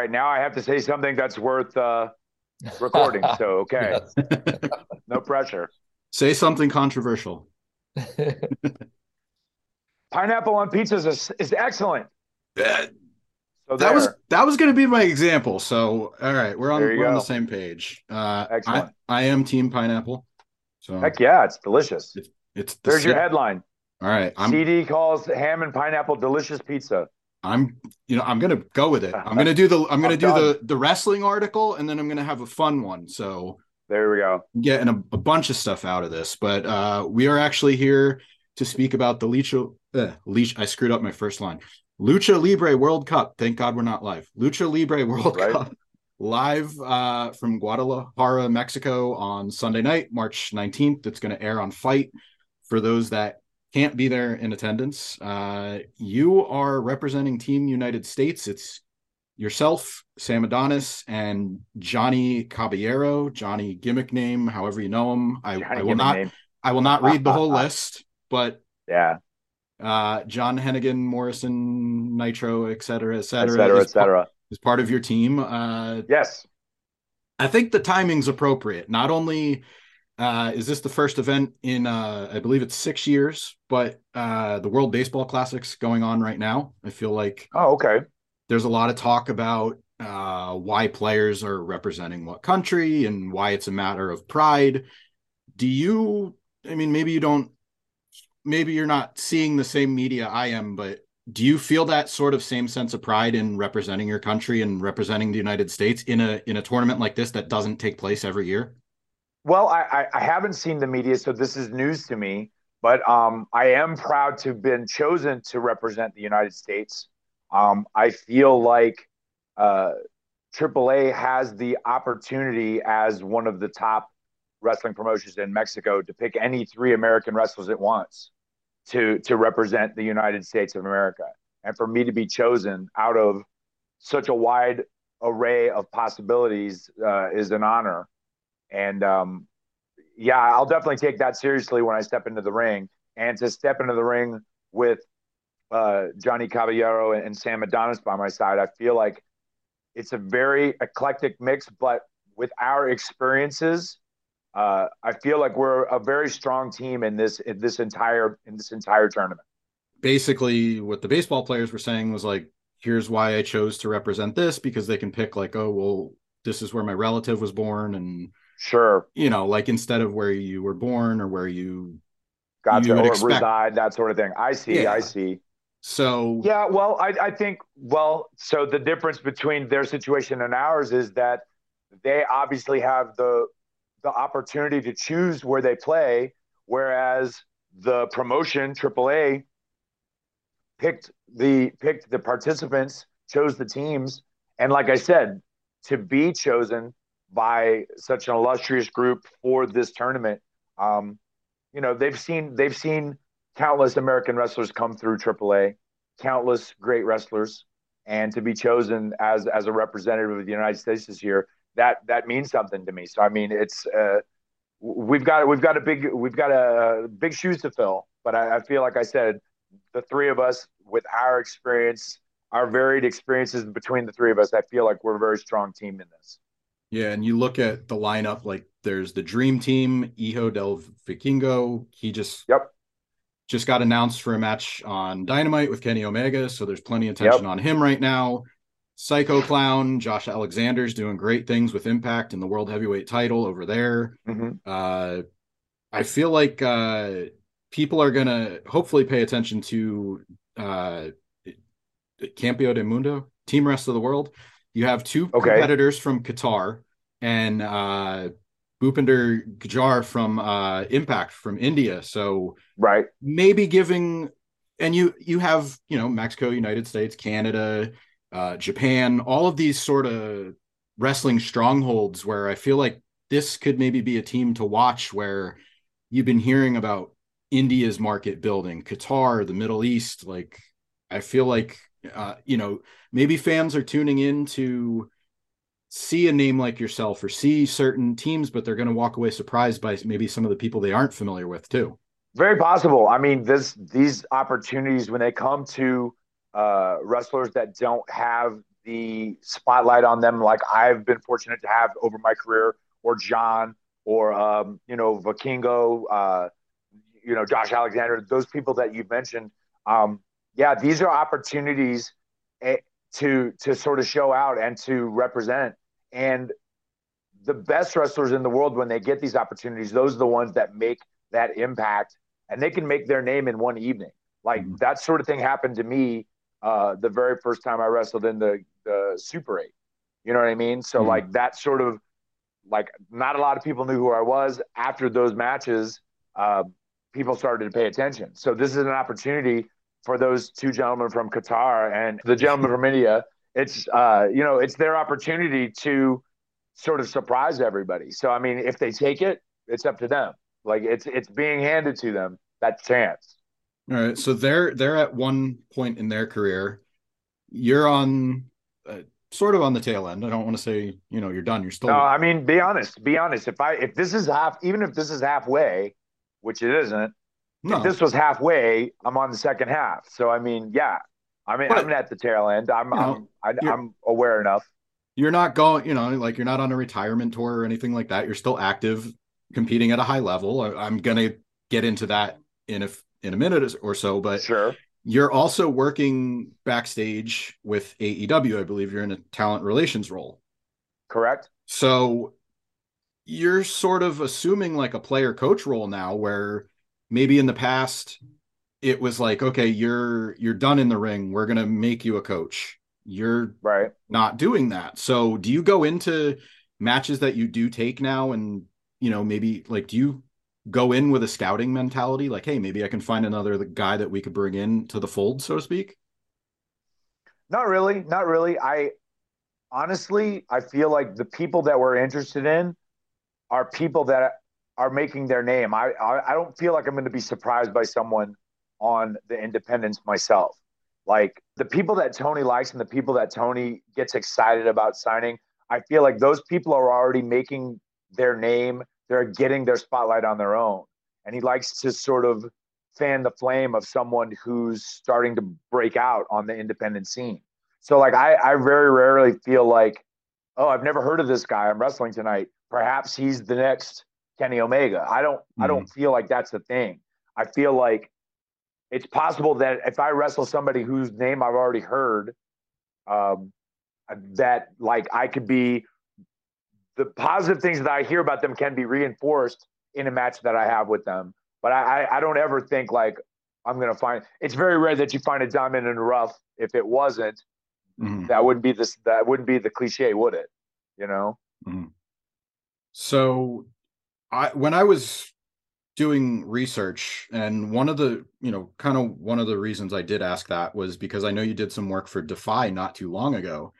right, now I have to say something that's worth uh, recording. so okay, no pressure. Say something controversial. Pineapple on pizza is, is excellent. So that was that was going to be my example. So all right, we're on we're on the same page. Uh, I, Excellent. I am team pineapple. So heck yeah, it's delicious. it's the There's your headline. All right, I'm CD calls ham and pineapple delicious pizza. I'm you know I'm gonna go with it. I'm gonna do the I'm gonna I'm do done. the the wrestling article and then I'm gonna have a fun one. So There we go. getting a, a bunch of stuff out of this, but uh, we are actually here to speak about the Lucha. Uh, Leech, I screwed up my first line. Lucha Libre World Cup. Thank God we're not live. Lucha Libre World Right. Cup live uh, from Guadalajara, Mexico on Sunday night, March 19th. It's going to air on FITE. For those that can't be there in attendance, uh, you are representing Team United States. It's yourself, Sam Adonis, and Johnny Caballero, Johnny gimmick name, however you know him. I, I will not name. I will not read the whole list, but Yeah, uh, John Hennigan, Morrison, Nitro, et cetera, et et cetera, cetera, is, et cetera. is part of your team. Uh, Yes. I think the timing's appropriate. Not only uh, is this the first event in, uh, I believe it's six years, but uh, the World Baseball Classics going on right now. I feel like Oh, okay. there's a lot of talk about uh, why players are representing what country and why it's a matter of pride. Do you, I mean, maybe you don't, maybe you're not seeing the same media I am, but do you feel that sort of same sense of pride in representing your country and representing the United States in a in a tournament like this that doesn't take place every year? Well, I, I, haven't seen the media, so this is news to me. But um, I am proud to have been chosen to represent the United States. Um, I feel like uh, AAA has the opportunity as one of the top wrestling promotions in Mexico to pick any three American wrestlers it wants to to represent the United States of America, and for me to be chosen out of such a wide array of possibilities uh, is an honor. And um, yeah, I'll definitely take that seriously when I step into the ring. And to step into the ring with uh, Johnny Caballero and Sam Adonis by my side, I feel like it's a very eclectic mix. But with our experiences, uh, I feel like we're a very strong team in this in this entire in this entire tournament. Basically, what the baseball players were saying was like, here's why I chose to represent this because they can pick like, oh, well, this is where my relative was born and Sure, you know, like instead of where you were born or where you gotcha. Would Or expect- reside, that sort of thing. I see. Yeah. I see. so Yeah, well, I, I think, well, so the difference between their situation and ours is that they obviously have the the opportunity to choose where they play, whereas the promotion AAA picked the picked the participants, chose the teams, and like I said, to be chosen by such an illustrious group for this tournament, um, you know, they've seen they've seen countless American wrestlers come through AAA, countless great wrestlers, and to be chosen as as a representative of the United States this year, that that means something to me. So I mean, it's uh, we've got we've got a big we've got a big shoes to fill, but I, I feel like I said, the three of us with our experience, our varied experiences between the three of us, I feel like we're a very strong team in this. Yeah, and you look at the lineup, like there's the dream team, Hijo del Vikingo. He just Yep. just got announced for a match on Dynamite with Kenny Omega, so there's plenty of attention on him right now. Psycho Clown, Josh Alexander's doing great things with Impact and the World Heavyweight title over there. Mhm. Uh, I feel like uh, people are gonna hopefully pay attention to uh, Campio de Mundo, Team Rest of the World. You have two Okay. competitors from Qatar and uh, Bhupinder Gujjar from uh, Impact from India. So Right. maybe giving and you you have you know Mexico, United States, Canada, uh, Japan, all of these sort of wrestling strongholds where I feel like this could maybe be a team to watch where you've been hearing about India's market building, Qatar, the Middle East. Like I feel like uh, you know maybe fans are tuning in to see a name like yourself or see certain teams, but they're going to walk away surprised by maybe some of the people they aren't familiar with too. Very possible. I mean, this these opportunities when they come to uh, wrestlers that don't have the spotlight on them like I've been fortunate to have over my career, or John, or um, you know Vikingo, uh, you know Josh Alexander, those people that you've mentioned. Um, yeah, these are opportunities eh, to to sort of show out and to represent. And the best wrestlers in the world, when they get these opportunities, those are the ones that make that impact, and they can make their name in one evening. Like mm-hmm. that sort of thing happened to me uh, the very first time I wrestled in the, the Super 8. You know what I mean? So, mm-hmm. like, that sort of, like, not a lot of people knew who I was. After those matches, uh, people started to pay attention. So, this is an opportunity for those two gentlemen from Qatar and the gentleman from India. It's, uh, you know, it's their opportunity to sort of surprise everybody. So, I mean, if they take it, it's up to them. Like, it's, it's being handed to them that chance. All right, so they're they're at one point in their career. You're on uh, sort of on the tail end. I don't want to say you know you're done. You're still. No, I mean, be honest. Be honest. If I if this is half, even if this is halfway, which it isn't. No. If this was halfway, I'm on the second half. So I mean, yeah, I mean, but, I'm at the tail end. I'm I'm I, I'm aware enough. You're not going, you know, like you're not on a retirement tour or anything like that. You're still active, competing at a high level. I, I'm gonna get into that in a in a minute or so, but sure. You're also working backstage with AEW. I believe you're in a talent relations role. Correct. So you're sort of assuming like a player coach role now where maybe in the past it was like okay you're you're done in the ring. We're going to make you a coach. You're right. not doing that. So do you go into matches that you do take now and you know maybe like do you go in with a scouting mentality? Like hey maybe i can find another guy that we could bring in to the fold so to speak? Not really. Not really. I honestly i feel like the people that we're interested in are people that are making their name i i, I don't feel like i'm going to be surprised by someone on the independents myself like the people that tony likes and the people that tony gets excited about signing i feel like those people are already making their name they're getting their spotlight on their own. And he likes to sort of fan the flame of someone who's starting to break out on the independent scene. So like I, I very rarely feel like, oh, I've never heard of this guy. I'm wrestling tonight. Perhaps he's the next Kenny Omega. I don't mm-hmm. I don't mm-hmm. feel like that's the thing. I feel like it's possible that if I wrestle somebody whose name I've already heard, um, that like I could be the positive things that I hear about them can be reinforced in a match that I have with them. But I, I don't ever think like I'm gonna find. It's very rare that you find a diamond in the rough. If it wasn't, mm-hmm. that wouldn't be this. That wouldn't be the cliche, would it? You know. Mm-hmm. So, I when I was doing research, and one of the you know kind of one of the reasons I did ask that was because I know you did some work for Defy not too long ago.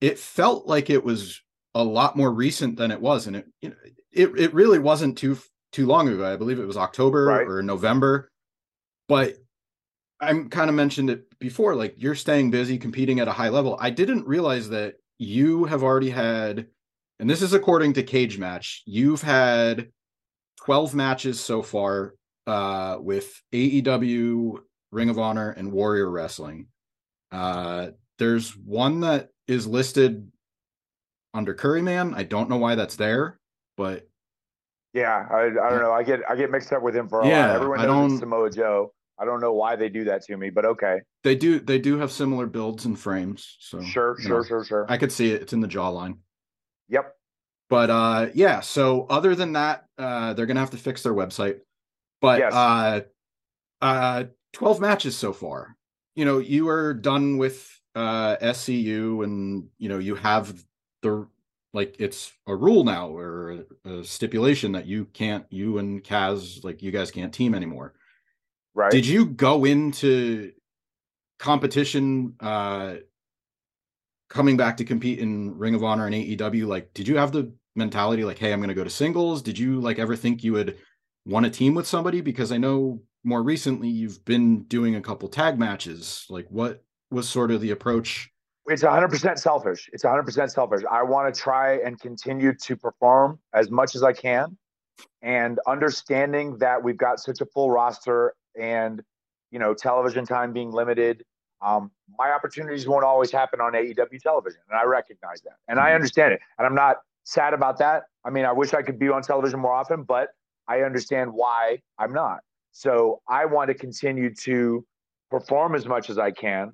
It felt like it was a lot more recent than it was, and it you know, it it really wasn't too too long ago. I believe it was October right. or November, but I'm kind of mentioned it before. Like you're staying busy, competing at a high level. I didn't realize that you have already had, and this is according to Cage Match. You've had 12 matches so far uh, with AEW, Ring of Honor, and Warrior Wrestling. Uh, there's one that is listed under Curry Man. I don't know why that's there, but yeah, I, I don't know. I get I get mixed up with him for a yeah, lot. Everyone knows Samoa Joe. I don't know why they do that to me, but okay. They do they do have similar builds and frames. So sure, sure, know, sure, sure. I could see it. It's in the jawline. Yep. But uh yeah, so other than that, uh they're gonna have to fix their website. But yes. uh uh 12 matches so far. You know, you are done with uh SCU and you know you have the like it's a rule now or a stipulation that you can't you and Kaz like you guys can't team anymore. Right. Did you go into competition uh coming back to compete in Ring of Honor and AEW like did you have the mentality like hey I'm going to go to singles? Did you like ever think you would want a team with somebody because I know more recently you've been doing a couple tag matches. Like what was sort of the approach it's 100% selfish. It's 100% selfish. I want to try and continue to perform as much as I can. And understanding that we've got such a full roster and, you know, television time being limited, um, my opportunities won't always happen on AEW television, and I recognize that, and I mm-hmm. understand it, and I'm not sad about that. I mean, I wish I could be on television more often, but I understand why I'm not. So I want to continue to perform as much as I can.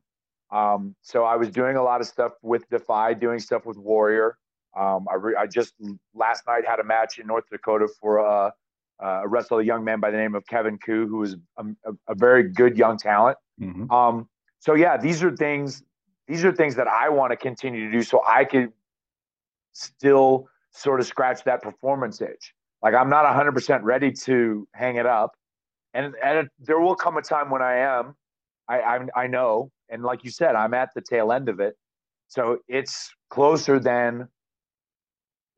Um, so I was doing a lot of stuff with Defy, doing stuff with Warrior. Um, I, re- I, just last night had a match in North Dakota for a, a wrestle a young man by the name of Kevin Ku, who is a, a, a very good young talent. Mm-hmm. Um, so yeah, these are things. These are things that I want to continue to do, so I could still sort of scratch that performance itch. Like I'm not 100% ready to hang it up, and and there will come a time when I am. I, I I know, and like you said, I'm at the tail end of it, so it's closer than.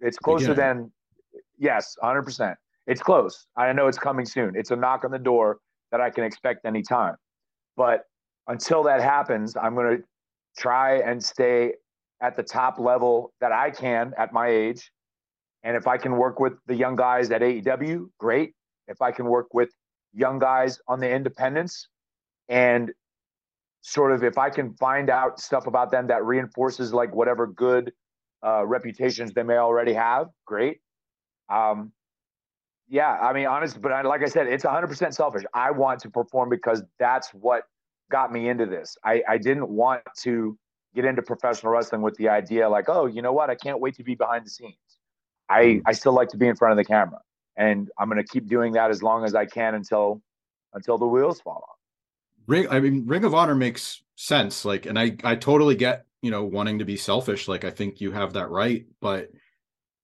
It's closer than, yes, 100%. It's close. I know it's coming soon. It's a knock on the door that I can expect anytime. But until that happens, I'm going to try and stay at the top level that I can at my age. And if I can work with the young guys at AEW, great. If I can work with young guys on the independents and sort of if I can find out stuff about them that reinforces like whatever good uh, reputations they may already have, great. Um, yeah, I mean, honest, but I, like I said, it's 100% selfish. I want to perform because that's what got me into this. I, I didn't want to get into professional wrestling with the idea like, oh, you know what? I can't wait to be behind the scenes. I, mm-hmm. I still like to be in front of the camera. And I'm going to keep doing that as long as I can until until the wheels fall off. Ring I mean Ring of Honor makes sense like and I I totally get, you know, wanting to be selfish like I think you have that right, but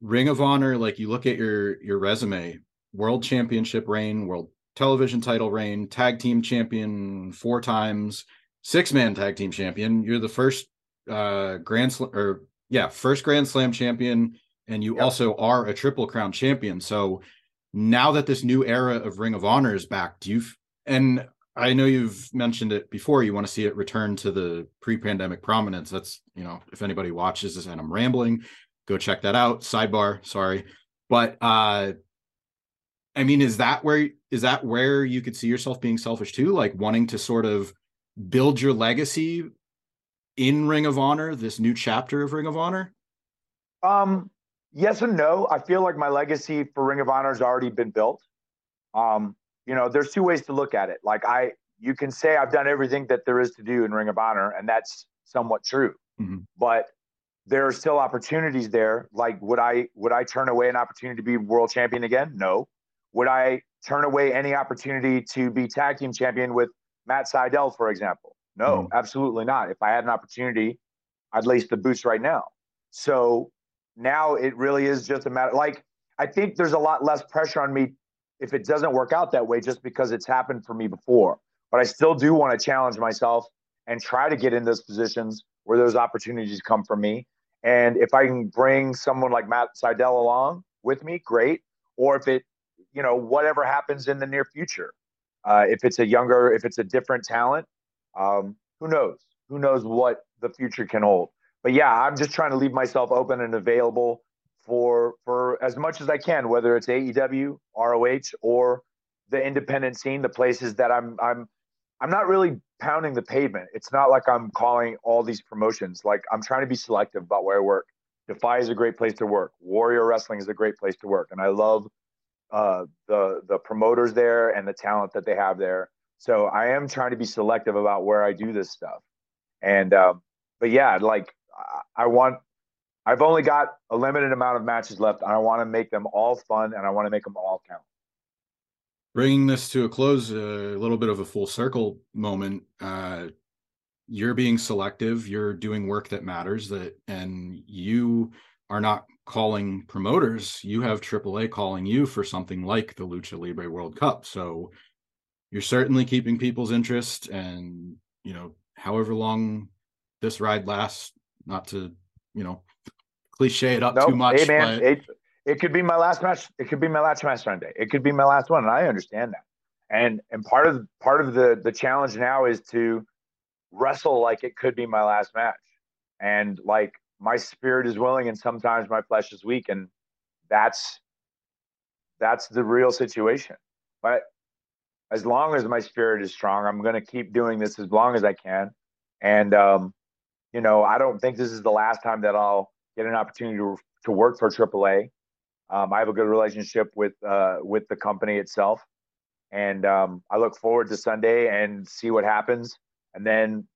Ring of Honor like you look at your your resume, world championship reign, world television title reign, tag team champion four times, six man tag team champion. You're the first uh Grand Slam or yeah, first Grand Slam champion, and you yep. also are a Triple Crown champion. So now that this new era of Ring of Honor is back, do you and I know you've mentioned it before. You want to see it return to the pre-pandemic prominence. That's you know, if anybody watches this and I'm rambling, go check that out. Sidebar, sorry, but uh, I mean, is that where is that where you could see yourself being selfish too, like wanting to sort of build your legacy in Ring of Honor, this new chapter of Ring of Honor? Um, yes and no. I feel like my legacy for Ring of Honor has already been built. Um, you know, there's two ways to look at it. Like I, you can say I've done everything that there is to do in Ring of Honor, and that's somewhat true. Mm-hmm. But there are still opportunities there. Like, would I would I turn away an opportunity to be world champion again? No. Would I turn away any opportunity to be tag team champion with Matt Sydal, for example? No, mm absolutely not. If I had an opportunity, I'd lace the boots right now. So now it really is just a matter. Like I think there's a lot less pressure on me if it doesn't work out that way, just because it's happened for me before. But I still do want to challenge myself and try to get in those positions where those opportunities come from me. And if I can bring someone like Matt Sydal along with me, great. Or if it you know whatever happens in the near future. Uh, if it's a younger, if it's a different talent, um, who knows? Who knows what the future can hold? But yeah, I'm just trying to leave myself open and available for for as much as I can, whether it's AEW, ROH, or the independent scene, the places that I'm I'm I'm not really pounding the pavement. It's not like I'm calling all these promotions. Like I'm trying to be selective about where I work. Defy is a great place to work. Warrior Wrestling is a great place to work, and I love uh, the the promoters there and the talent that they have there. So I am trying to be selective about where I do this stuff. And um, but yeah, like I want. I've only got a limited amount of matches left, and I want to make them all fun, and I want to make them all count. Bringing this to a close, a little bit of a full circle moment. Uh, you're being selective. You're doing work that matters. That and you are not calling promoters, you have AAA calling you for something like the Lucha Libre World Cup. So you're certainly keeping people's interest and, you know, however long this ride lasts, not to, you know, cliche it up nope. too much. Hey man, but... it, it could be my last match. It could be my last match Sunday. It could be my last one. And I understand that. And and part of part of the the challenge now is to wrestle like it could be my last match. And like my spirit is willing and sometimes my flesh is weak and that's that's the real situation but as long as my spirit is strong i'm going to keep doing this as long as i can And um, you know, I don't think this is the last time that I'll get an opportunity to, to work for AAA. Um, I have a good relationship with uh, with the company itself, and um, I look forward to Sunday and see what happens. And then,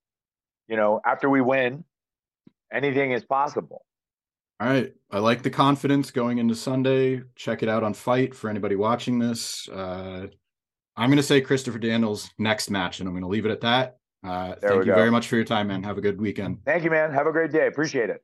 you know, after we win, anything is possible. All right. I like the confidence going into Sunday. Check it out on FITE for anybody watching this. Uh, I'm going to say Christopher Daniels next match, and I'm going to leave it at that. Uh, thank you go. very much for your time, man. Have a good weekend. Thank you, man. Have a great day. Appreciate it.